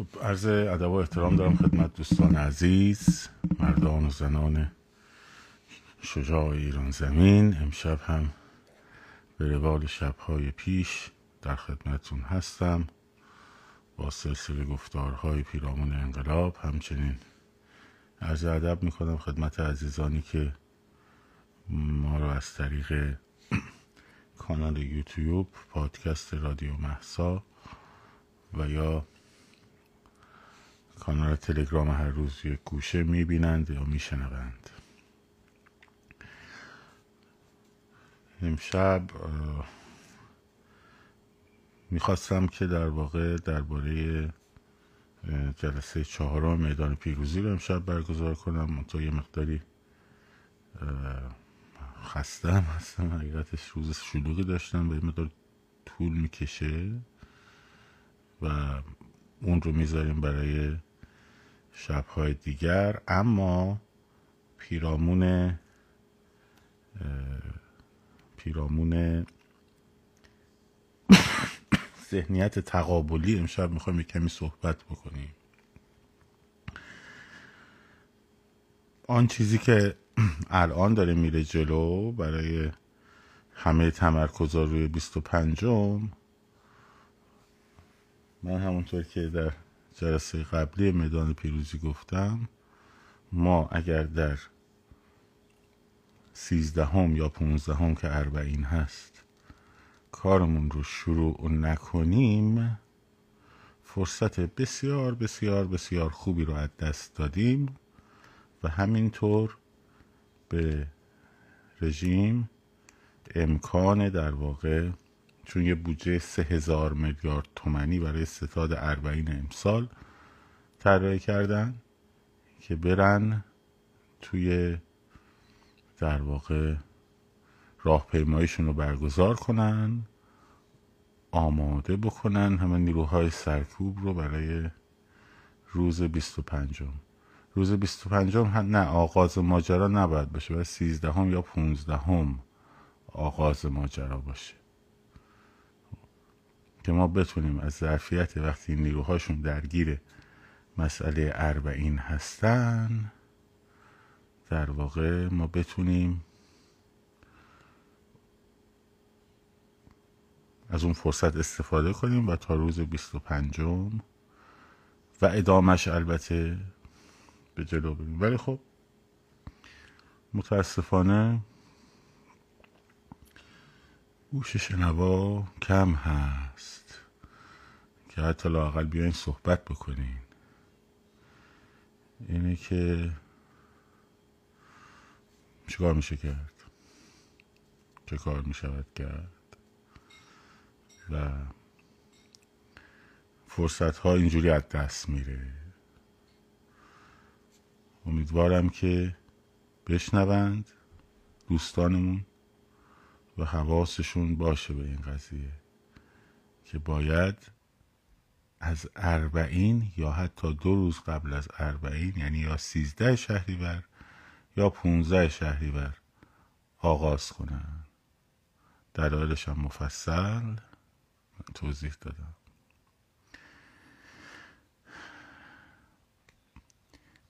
خب عرض ادب و احترام دارم خدمت دوستان عزیز مردان و زنان شجاع ایران زمین. امشب هم به روال شبهای پیش در خدمتون هستم. با سلسله گفتارهای پیرامون انقلاب همچنین عرض ادب می‌کنم خدمت عزیزانی که ما رو از طریق کانال یوتیوب پادکست رادیو محسا و یا کانال تلگرام هر روز یک گوشه می‌بینند یا میشنوند. امشب می‌خواستم که در واقع درباره جلسه چهارم میدان پیروزی رو امشب برگزار کنم. تا یه مقداری خستم هستم. حقیقتش روز شلوغی داشتم و یه مقدار طول می‌کشه و اون رو می‌ذاریم برای شبهای دیگر اما پیرامون پیرامون ذهنیت تقابلی امشب می‌خوایم کمی صحبت بکنیم. آن چیزی که الان داره میره جلو برای همه تمرکزا روی بیست و پنجم من همونطور که در جلسه قبلی میدان پیروزی گفتم ما اگر در سیزدهم یا پونزدهم که اربعین هست کارمون رو شروع نکنیم فرصت بسیار بسیار بسیار خوبی رو از دست دادیم و همینطور به رژیم امکان در واقع چون یه بودجه سه هزار میلیارد تومنی برای ستاد اربعین امسال طراحی کردن که برن توی در واقع راهپیماییشون رو برگزار کنن آماده بکنن همه نیروهای سرکوب رو برای روز بیست و پنجم. روز بیست و پنجم نه آغاز ماجرا نباید باشه و سیزدهم یا پونزدهم آغاز ماجرا باشه. که ما بتونیم از ظرفیت وقتی نیروهاشون درگیر مسئله اربعین هستن در واقع ما بتونیم از اون فرصت استفاده کنیم و تا روز بیست و پنجم و ادامش البته به جلو بریم. ولی خب متاسفانه گوش شنوا کم هست که حتی لاقل بیاین صحبت بکنین. اینه که چیکار میشه کرد؟ چه کار می‌شود کرد؟ و فرصت ها اینجوری از دست میره. امیدوارم که بشنوند دوستانمون. و حواسشون باشه به این قضیه که باید از اربعین یا حتی دو روز قبل از اربعین یعنی یا سیزده شهریور یا پونزده شهریور آغاز کنن. دلایلش هم مفصل. توضیح دادم.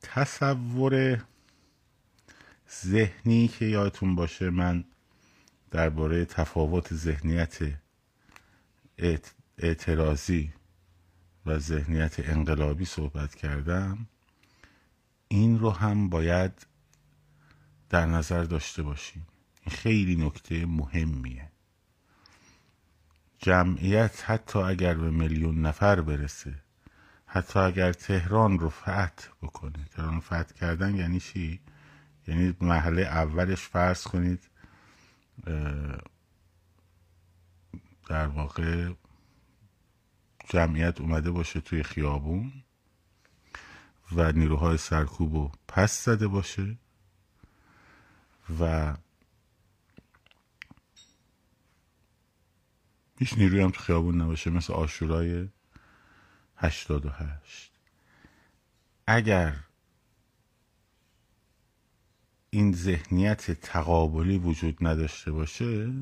تصور ذهنی که یادتون باشه من درباره تفاوت ذهنیت اعتراضی و ذهنیت انقلابی صحبت کردم این رو هم باید در نظر داشته باشیم. این خیلی نکته مهمیه. جمعیت حتی اگر به میلیون نفر برسه حتی اگر تهران رو فتح بکنه. تهران فتح کردن یعنی چی؟ یعنی محله اولش فرض کنید در واقع جمعیت اومده باشه توی خیابون و نیروهای سرکوب رو پس زده باشه و هیچ نیروی هم تو خیابون نباشه مثل آشورای هشتاد و هشت. اگر این ذهنیت تقابلی وجود نداشته باشه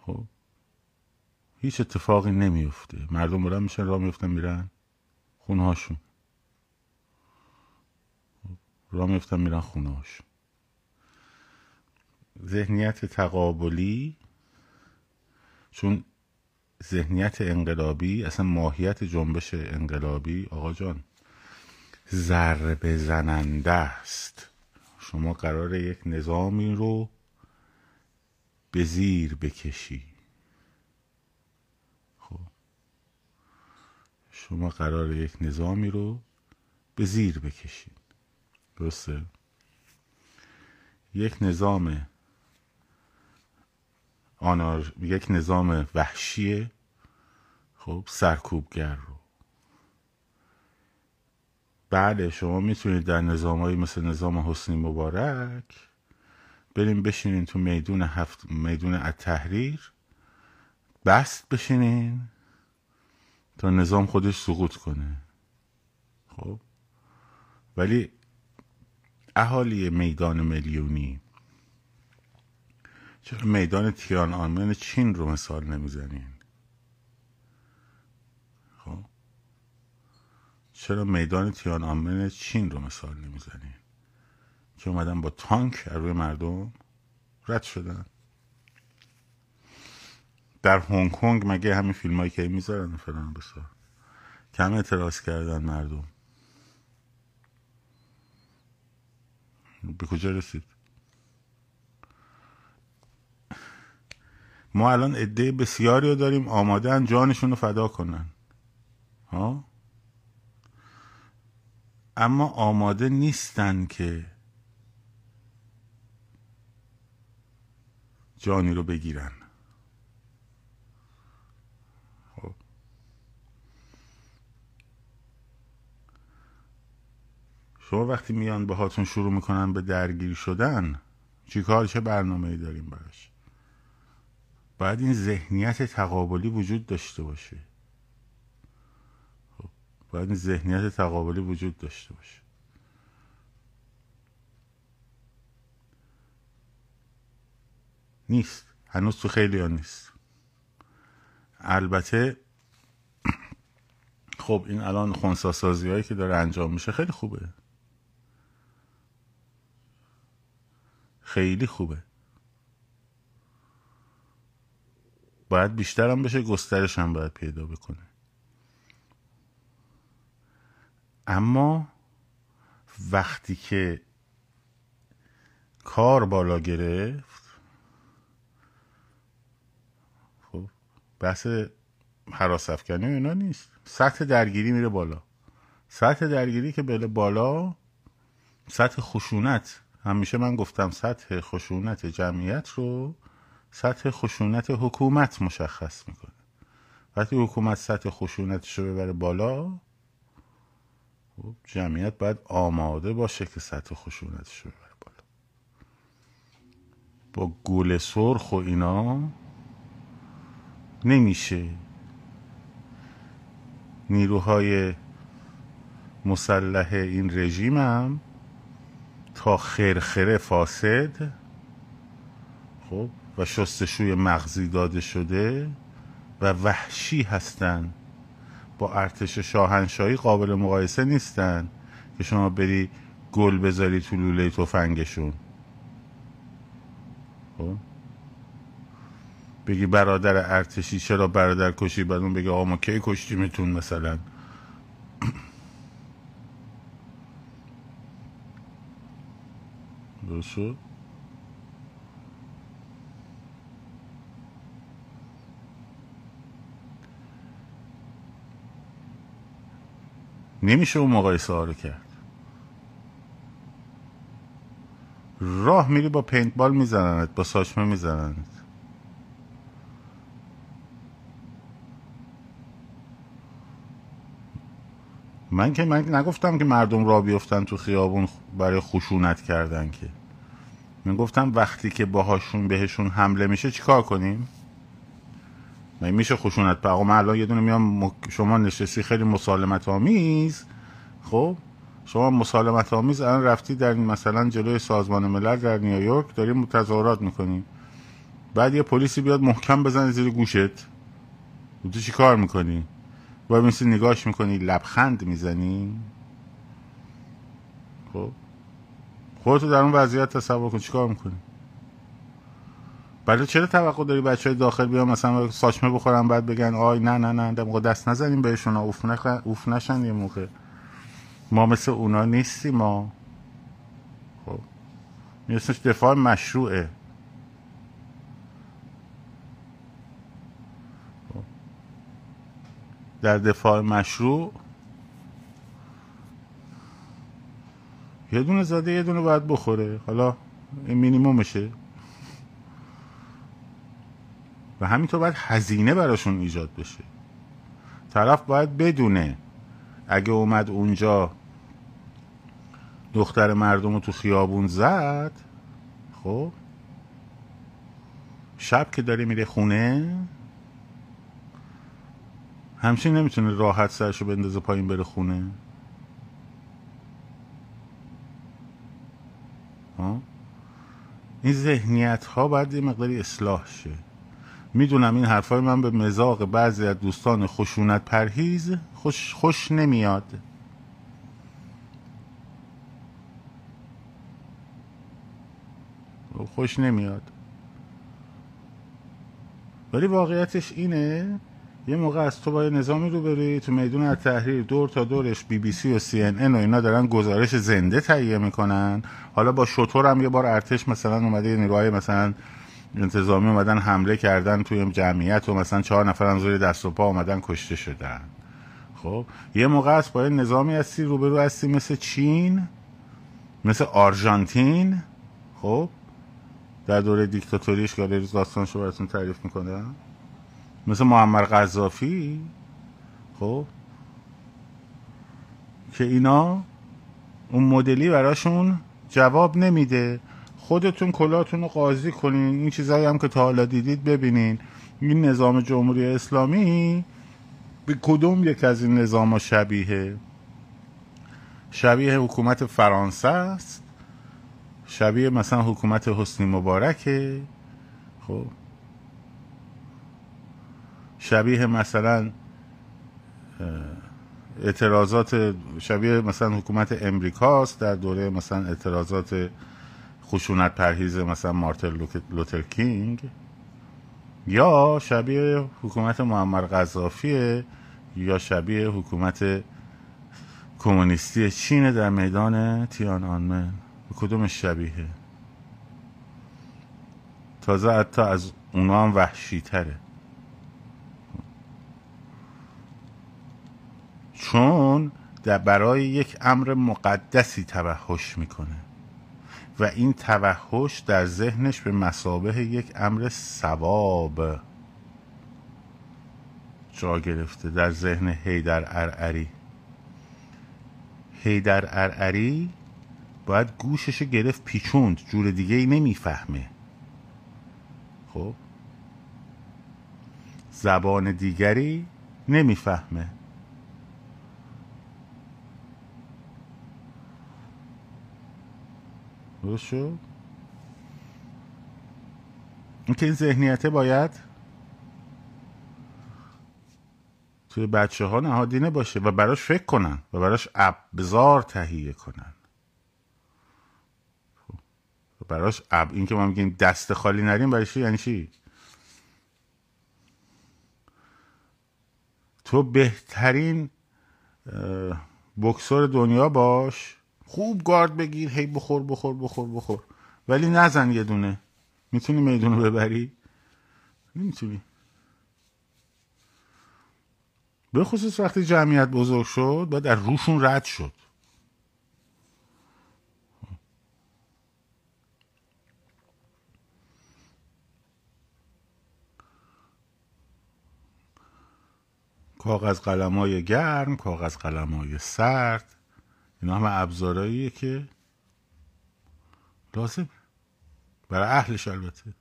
خب هیچ اتفاقی نمیفته. مردم بلند میشن راه میفتن میرن خونه هاشون را میفتن میرن خونه هاشون ذهنیت تقابلی چون ذهنیت انقلابی اصلا ماهیت جنبش انقلابی آقا جان ضربه زننده است. شما قرار یک نظامی رو به زیر بکشی. خب. شما قرار یک نظامی رو به زیر بکشید درسته؟ یک نظام آنار یک نظام وحشی خب سرکوبگر رو. بله شما می‌تونید در نظامهایی مثل نظام حسنی مبارک بریم بشینین تو میدون هفت میدون التحریر بست بشینین تا نظام خودش سقوط کنه. خب؟ ولی اهالی میدان میلیونی چرا میدان تیان آنمن چین رو مثال نمی‌زنین؟ چرا میدان تیان آنمن چین رو مثال نمی‌زنین که اومدن با تانک روی مردم رد شدن. در هنگ کنگ مگه همین فیلم هایی که می‌ذارن فلان بسار کم اعتراض کردن مردم. به کجا رسید؟ ما الان عده بسیاری رو داریم آماده جانشون رو فدا کنن. ها؟ اما آماده نیستن که جانی رو بگیرن خب. شما وقتی میان باهاتون شروع می‌کنن به درگیر شدن چیکار چه برنامه داریم براش باید این ذهنیت تقابلی وجود داشته باشه. باید این ذهنیت تقابلی وجود داشته باشه. نیست. هنوز تو خیلی ها نیست. البته خب این الان خونساسازی هایی که داره انجام میشه خیلی خوبه. خیلی خوبه. باید هم بشه گسترش هم باید پیدا بکنه. اما وقتی که کار بالا گرفت خب بحث حراس افکنی اینا نیست. سطح درگیری میره بالا. سطح درگیری که بله بالا سطح خشونت. همیشه من گفتم سطح خشونت جمعیت رو سطح خشونت حکومت مشخص می‌کنه. وقتی حکومت سطح خشونتش رو ببره بالا خب، جمعیت باید آماده باشه که سطح خشونتش رو ببره بالا. با گول سرخ و اینا نمیشه. نیروهای مسلح این رژیم هم تا خرخره فاسد خب و شستشوی مغزی داده شده و وحشی هستند با ارتش شاهنشاهی قابل مقایسه نیستن که شما بری گل بذاری تو لوله تفنگشون. خب؟ بگی برادر ارتشی چرا برادر کشی؟ بعد اون بگی آقا ما کی کشتیمتون مثلا؟ درست شد؟ نمیشه اون مقایسه ها رو کرد. راه میری با پینتبال می‌زنند با ساچمه می‌زنند من که من نگفتم که مردم را بیفتن تو خیابون برای خشونت کردن که. من گفتم وقتی که باهاشون بهشون حمله میشه چیکار کنیم؟ من میشه خشونت پر من الان یه دونه میام شما نشستی خیلی مسالمت آمیز. خب؟ شما مسالمت آمیز الان رفتی در مثلا جلوی سازمان ملل در نیویورک داریم تظاهرات می‌کنیم بعد یه پلیسی بیاد محکم بزنه زیر گوشت. تو چی کار می‌کنی؟ باید میسی نگاش می‌کنی لبخند می‌زنی. خب؟ خودتو در اون وضعیت تصور کن چیکار می‌کنی؟ ولی چرا توقع داری بچه های داخل بیان مثلا ساچمه بخورن بعد بگن آی نه نه نه موقع دست نزنیم بهشون اوف, اوف نشن یه موقع. ما مثل اونا نیستیم ما. خب. این دفاع مشروعه. خب. در دفاع مشروع یه دونه زاده یه دونه باید بخوره. حالا این مینیمومشه. و همینطور باید هزینه براشون ایجاد بشه. طرف باید بدونه اگه اومد اونجا دختر مردم رو تو خیابون زد خب؟ شب که داره میره خونه همچین نمی‌تونه راحت سرشو بندازه پایین بره خونه. ها؟ این ذهنیت ها باید یه مقداری اصلاح شه. می‌دونم این حرفای من به مزاق بعضی از دوستان خشونت پرهیز خوش, خوش نمیاد. خوش نمیاد. ولی واقعیتش اینه یه موقع از تو با یه نظامی رو بری تو میدون از تحریر دور تا دورش بی بی سی و سی ان ان و اینا دارن گزارش زنده تهیه می‌کنن. حالا با شطور هم یه بار ارتش مثلا اومده نیروهای مثلا انتظامی اومدن حمله کردن توی جمعیت و مثلا چهار نفر زیر دست و پا اومدن کشته شدن. خب یه موقع است با نظامی هستی روبرو هستی مثل چین مثل آرژانتین. خب در دوره دیکتاتوریش که روز داستانشو براتون تعریف می‌کنه مثل معمر قذافی. خب که اینا اون مدلی براشون جواب نمیده. خودتون کلاتون رو قاضی کنین. این چیزهایی هم که تا حالا دیدید ببینین. این نظام جمهوری اسلامی به کدوم یک از این نظام شبیه؟ شبیه حکومت فرانسه است. شبیه مثلا حکومت حسنی مبارکه. خب. شبیه مثلا اعتراضات شبیه مثلا حکومت امریکاست در دوره مثلا اعتراضات خشونت پرهیز مثلا مارتل لوتر کینگ یا شبیه حکومت معمر قذافیه یا شبیه حکومت کمونیستی چین در میدان تیان آنمن به کدومش شبیه؟ تازه حتی از اونا هم وحشی تره چون در برای یک امر مقدسی توحش می‌کنه. و این توحش در ذهنش به مسابه یک امر سواب جا گرفته در ذهن هیدر ارعری. هیدر ارعری باید گوشش گرفت پیچوند جور دیگه ای نمی‌فهمه. خب؟ زبان دیگری نمی‌فهمه. درست شد؟ اینکه این ذهنیته باید توی بچه ها نهادینه باشه و براش فکر کنن و براش ابزار تهیه کنن. خب. براش اب این که ما میگیم دست خالی نریم برای چی؟ یعنی چی؟ تو بهترین بکسور دنیا باش. خوب گارد بگیر هی بخور بخور بخور بخور. ولی نزن یه دونه. می‌تونی میدون رو ببری؟ نمی‌تونی. به خصوص وقتی جمعیت بزرگ شد باید در روشون رد شد. کاغذ قلمای گرم کاغذ قلمای سرد. اینا همه ابزارهاییه که لازم. برای اهلش البته.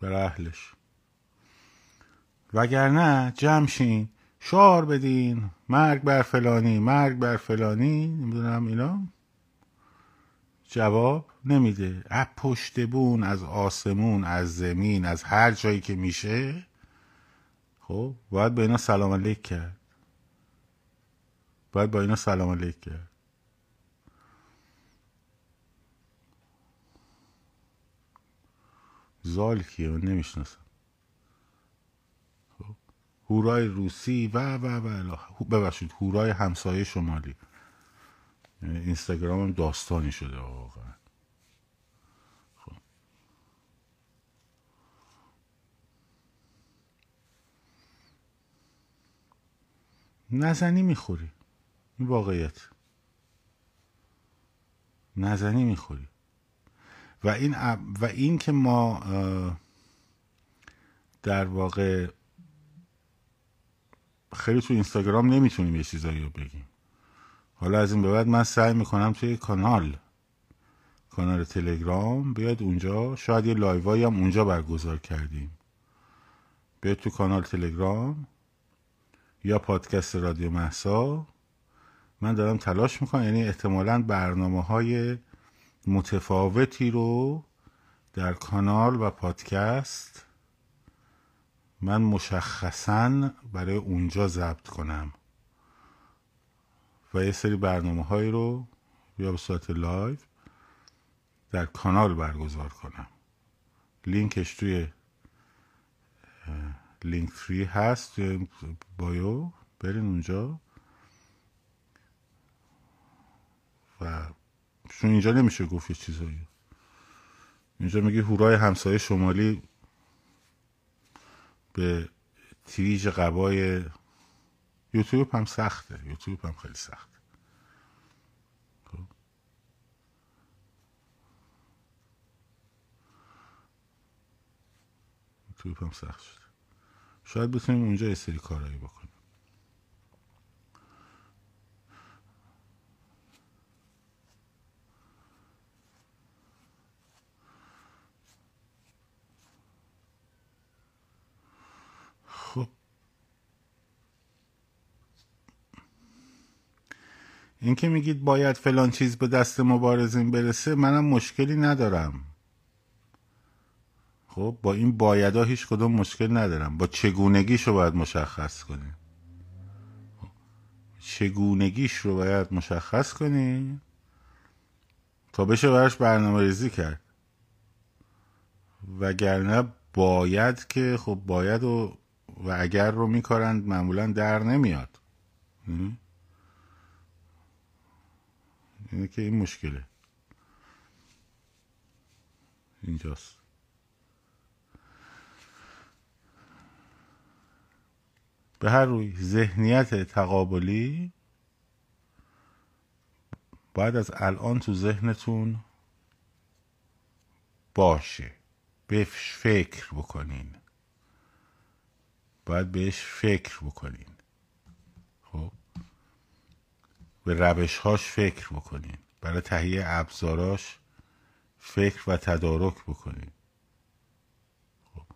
برای اهلش. وگرنه جمشین شعار بدین مرگ بر فلانی مرگ بر فلانی نمی‌دونم اینا. جواب نمیده. از پشت بون از آسمون از زمین از هر جایی که میشه. خب باید به اینا سلام علیک کرد. باید با اینا سلام علیک کرد. زال کیه؟ من نمی‌شناسم. خب. هورای روسی و و و ببخشید هورای همسایه شمالی. اینستاگرام هم داستانی شده واقعا. خب. نزنی می‌خوری. این واقعیت. نزنی می‌خوری. و این و این که ما در واقع خیلی تو اینستاگرام نمی‌تونیم یه چیزایی رو بگیم. حالا از این به بعد من سعی می‌کنم توی کانال کانال تلگرام بیاد اونجا. شاید یه لایوایی هم اونجا برگزار کردیم. بیاد تو کانال تلگرام یا پادکست رادیو محسا من دارم تلاش می‌کنم یعنی احتمالا برنامه های متفاوتی رو در کانال و پادکست من مشخصا برای اونجا ضبط کنم. و یه سری برنامه هایی رو یا به صورت live در کانال برگزار کنم. لینکش توی Linktree هست توی بایو. برین اونجا. و چون اینجا نمیشه گفت یه چیزایی. اینجا میگه هورای همسایه شمالی به تیریج قبای یوتیوب هم سخته. یوتیوب هم خیلی سخته. خب. یوتیوب هم سخت شده. شاید بتونیم اونجا یه سری کارهایی بکنیم. این که میگید باید فلان چیز به دست مبارزین برسه منم مشکلی ندارم. خب با این بایدها هیچ کدوم مشکل ندارم. با چگونگیش رو باید مشخص کنیم چگونگیش رو باید مشخص کنیم تا بشه براش برنامه ریزی کرد. وگرنه باید که خب باید و, و اگر رو میکارند معمولا در نمیاد. اینه که این مشکله. اینجاست. به هر روی ذهنیت تقابلی باید از الان تو ذهنتون باشه. بهش فکر بکنین. باید بهش فکر بکنین. خب؟ به روش هاش فکر بکنین برای تهیه ابزاراش فکر و تدارک بکنین خب.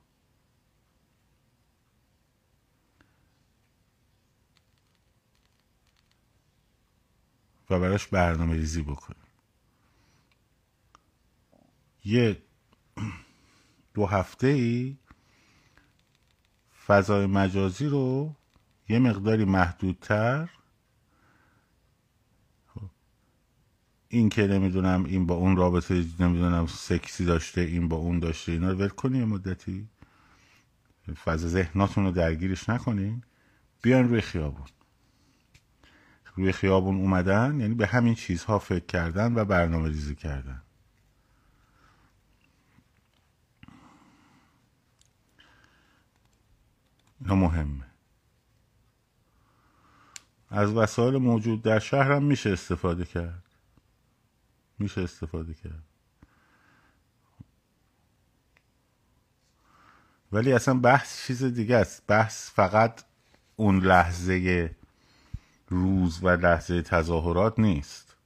و براش برنامه ریزی بکنین یه دو هفته ای فضای مجازی رو یه مقداری محدودتر این که نمی‌دونم این با اون رابطه نمی‌دونم سکسی داشته این با اون داشته اینا رو ول کنی مدتی. فاز ذهناتون رو درگیرش نکنین بیان روی خیابون. روی خیابون اومدن یعنی به همین چیزها فکر کردن و برنامه ریزی کردن. اینا مهمه. از وسایل موجود در شهر هم میشه استفاده کرد. میشه استفاده کرد. ولی اصلا بحث چیز دیگه است. بحث فقط اون لحظه روز و لحظه تظاهرات نیست.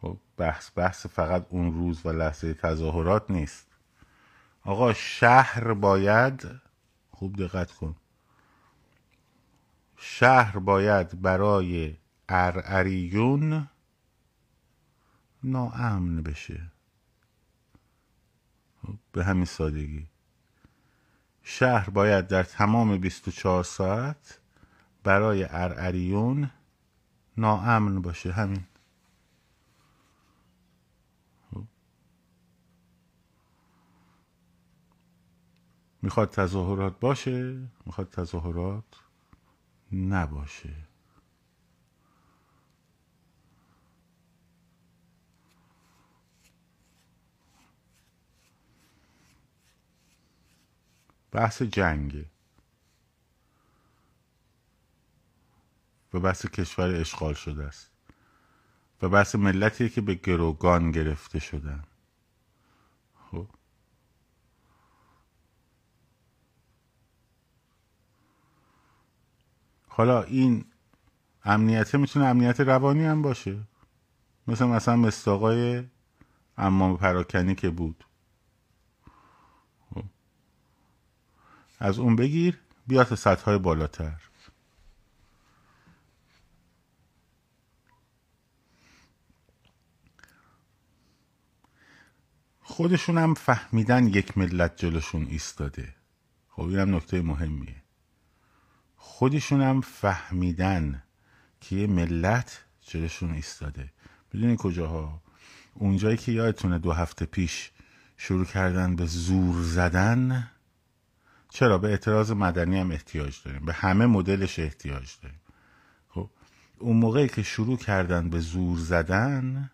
خب بحث بحث فقط اون روز و لحظه تظاهرات نیست. آقا شهر باید خوب دقت کن. شهر باید برای ارعریون ناامن بشه. به همین سادگی. شهر باید در تمام 24 ساعت برای ارعریون ناامن باشه. همین. می‌خواد تظاهرات باشه می‌خواد تظاهرات نباشه. بحث جنگه و بحث کشور اشغال شده است و بحث ملتیه که به گروگان گرفته شدن. خب؟ حالا این امنیته می‌تونه امنیت روانی هم باشه. مثل مثلا مستاقای امام پراکنی که بود. از اون بگیر بیا تا سطح های بالاتر. خودشون هم فهمیدن یک ملت جلوشون ایستاده. خب اینم نکته مهمیه. خودشون هم فهمیدن که یه ملت جلوشون ایستاده. می‌دونی کجاها؟ اونجایی که یادتونه دو هفته پیش شروع کردن به زور زدن چرا؟ به اعتراض مدنی هم احتیاج داریم. به همه مدلش احتیاج داریم. خب اون موقعی که شروع کردن به زور زدن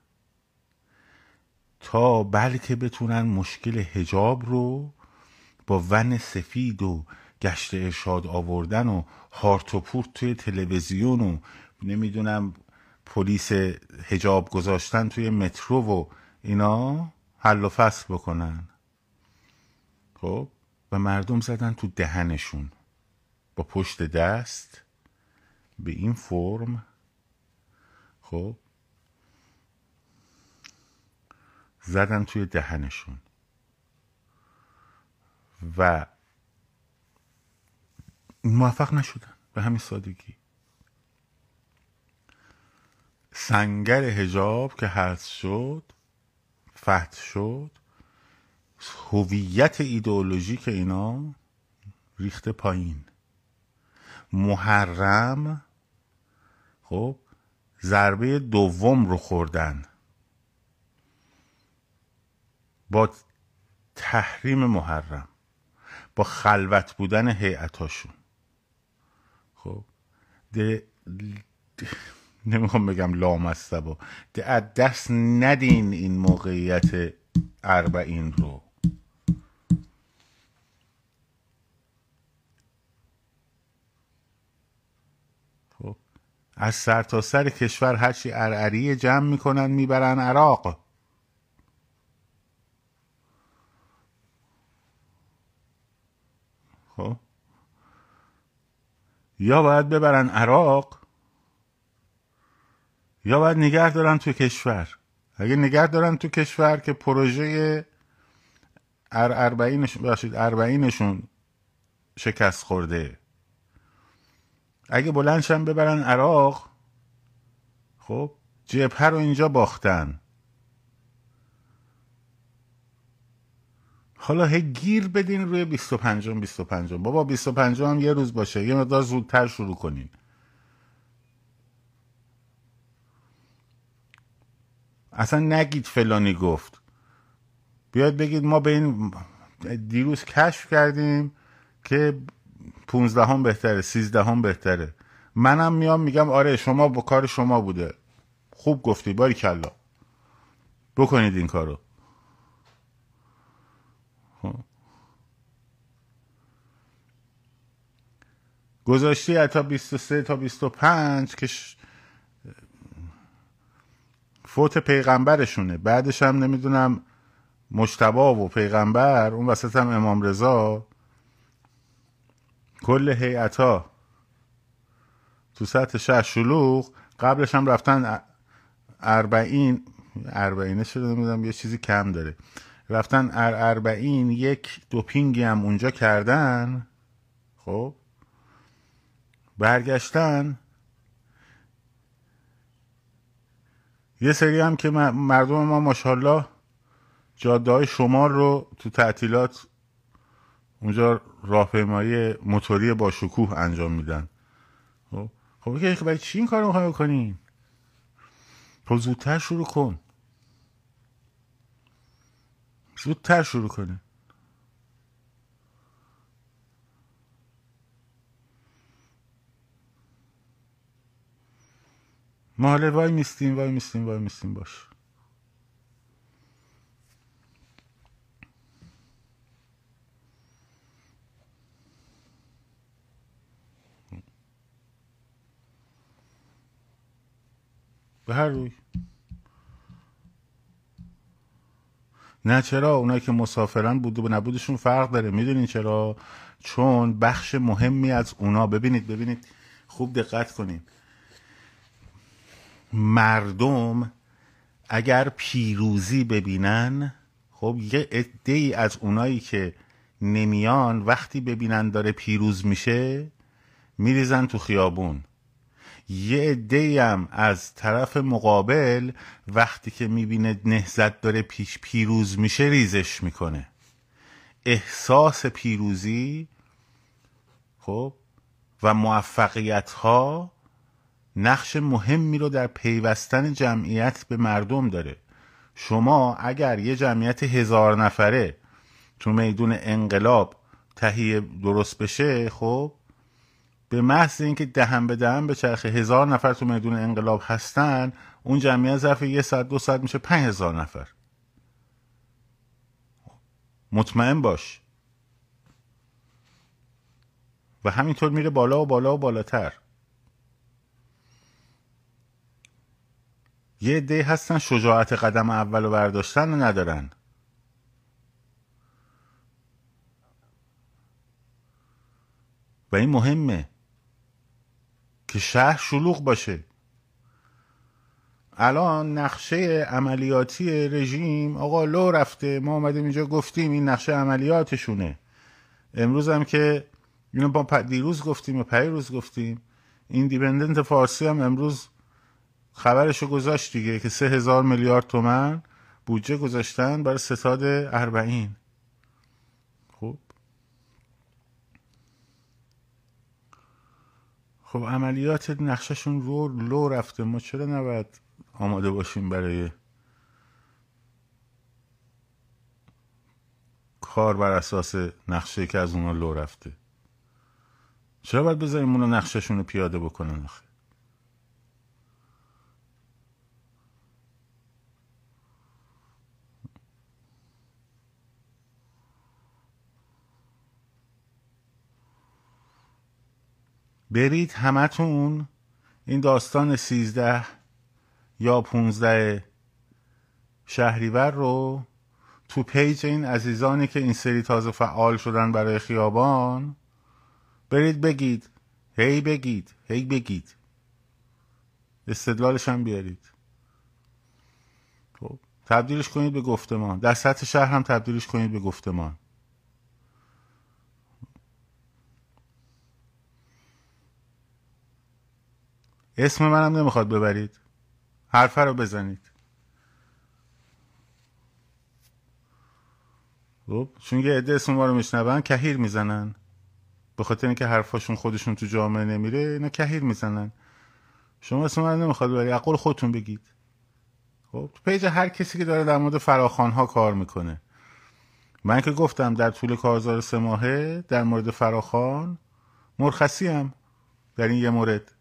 تا بلکه بتونن مشکل هجاب رو با ون سفید و گشت ارشاد آوردن و هارت و پورت توی تلویزیون و نمی‌دونم پلیس هجاب گذاشتن توی مترو و اینا حل و فصل بکنن. خب و مردم زدن تو دهنشون. با پشت دست به این فرم. خب. زدن توی دهنشون. و موفق نشدن. به همین سادگی. سنگر هجاب که حذف شد فتح شد. هویت ایدئولوژیک اینا ریخته پایین. محرم خب ضربه دوم رو خوردن. با تحریم محرم با خلوت بودن هیئتاشون. خب ده نمی‌خوام بگم لامصبا ده دست ندین این موقعیت اربعین رو. از سر تا سر کشور هرچی ارعری جمع می‌کنن می‌برن عراق. خب. یا باید ببرن عراق یا باید نگه دارن تو کشور. اگه نگه دارن تو کشور که پروژه ار اربعینشون شکست خورده. اگه بلندشن ببرن عراق خب جبهه رو اینجا باختن. حالا هی گیر بدین روی 25 25 بابا 25 هم یه روز باشه یه مقدار زودتر شروع کنین. اصلا نگید فلانی گفت. بیاید بگید ما به این دیروز کشف کردیم که 15 هم بهتره 13 هم بهتره. منم میام میگم آره شما با کار شما بوده. خوب گفتی باری کلا. بکنید این کارو. گذاشتی تا 23 تا 25 که فوت پیغمبرشونه. بعدش هم نمی‌دونم مشتبا و پیغمبر اون وسط هم امام رضا. کل هیئتا تو سطح شهر شلوغ قبلش هم رفتن اربعین اربعینه شده نمی‌دونم یه چیزی کم داره. رفتن ار اربعین یک دوپینگی هم اونجا کردن. خب؟ برگشتن. یه سری هم که مردم ما ماشاءالله جاده های شمال رو تو تعطیلات اونجا راهپیمایی موتوری با شکوه انجام میدن. خب؟ خب برای چی این کار رو می‌خوای بکنین خب زودتر شروع کن. زودتر شروع کنه. ما حالا وای میستیم وای میستیم وای میستیم باش. به هر روی. نه چرا؟ اونایی که مسافرن بود و نبودشون فرق داره. می‌دونین چرا؟ چون بخش مهمی از اونا ببینید ببینید. خوب دقت کنید مردم اگر پیروزی ببینن خب یه عده ای از اونایی که نمیان وقتی ببینن داره پیروز میشه میریزن تو خیابون. یه عده هم از طرف مقابل وقتی که می‌بینه نهزت داره پیش پیروز میشه ریزش می‌کنه. احساس پیروزی خب و موفقیت ها نقش مهمی رو در پیوستن جمعیت به مردم داره. شما اگر یه جمعیت هزار نفره تو میدون انقلاب تهیه درست بشه خب به محض اینکه دهن به دهن به چرخه هزار نفر تو میدون انقلاب هستن اون جمعیت ظرف یه ساعت دو ساعت میشه پنج هزار نفر. مطمئن باش. و همینطور میره بالا و بالا و بالاتر. یه عده هستن شجاعت قدم اول و برداشتن ندارن. و این مهمه. که شهر شلوغ باشه. الان نقشه عملیاتی رژیم آقا لو رفته ما آمدیم اینجا گفتیم این نقشه عملیاتشونه. امروز هم که اینو با دیروز گفتیم و روز گفتیم. این دیپندنت فارسی هم امروز خبرشو گذاشت دیگه که سه هزار میلیارد تومن بودجه گذاشتن برای ستاد اربعین خب خب عملیات نقششون رو لو رفته. ما چرا نباید آماده باشیم برای کار بر اساس نقشه که از اونا لو رفته؟ چرا باید بذاریم اونا نقششون رو پیاده بکنن آخه؟ برید همتون این داستان سیزده یا پونزده شهریور رو تو پیج این عزیزانی که این سری تازه فعال شدن برای خیابان برید بگید. هی بگید. هی بگید. استدلالش هم بیارید. خب تبدیلش کنید به گفتمان. در سطح شهر هم تبدیلش کنید به گفتمان. اسم منم نمی‌خواد ببرید. حرفه رو بزنید. خب چون یه عده اسم ما رو میشنون کهیر می‌زنن. به خاطر اینکه حرفاشون خودشون تو جامعه نمیره اینا کهیر می‌زنن. شما اسم من نمی‌خواد ببرید اقول خودتون بگید. خب تو پیج هر کسی که داره در مورد فراخان ها کار می‌کنه. من که گفتم در طول کارزار سه ماهه در مورد فراخان مرخصی هم در این یه مورد.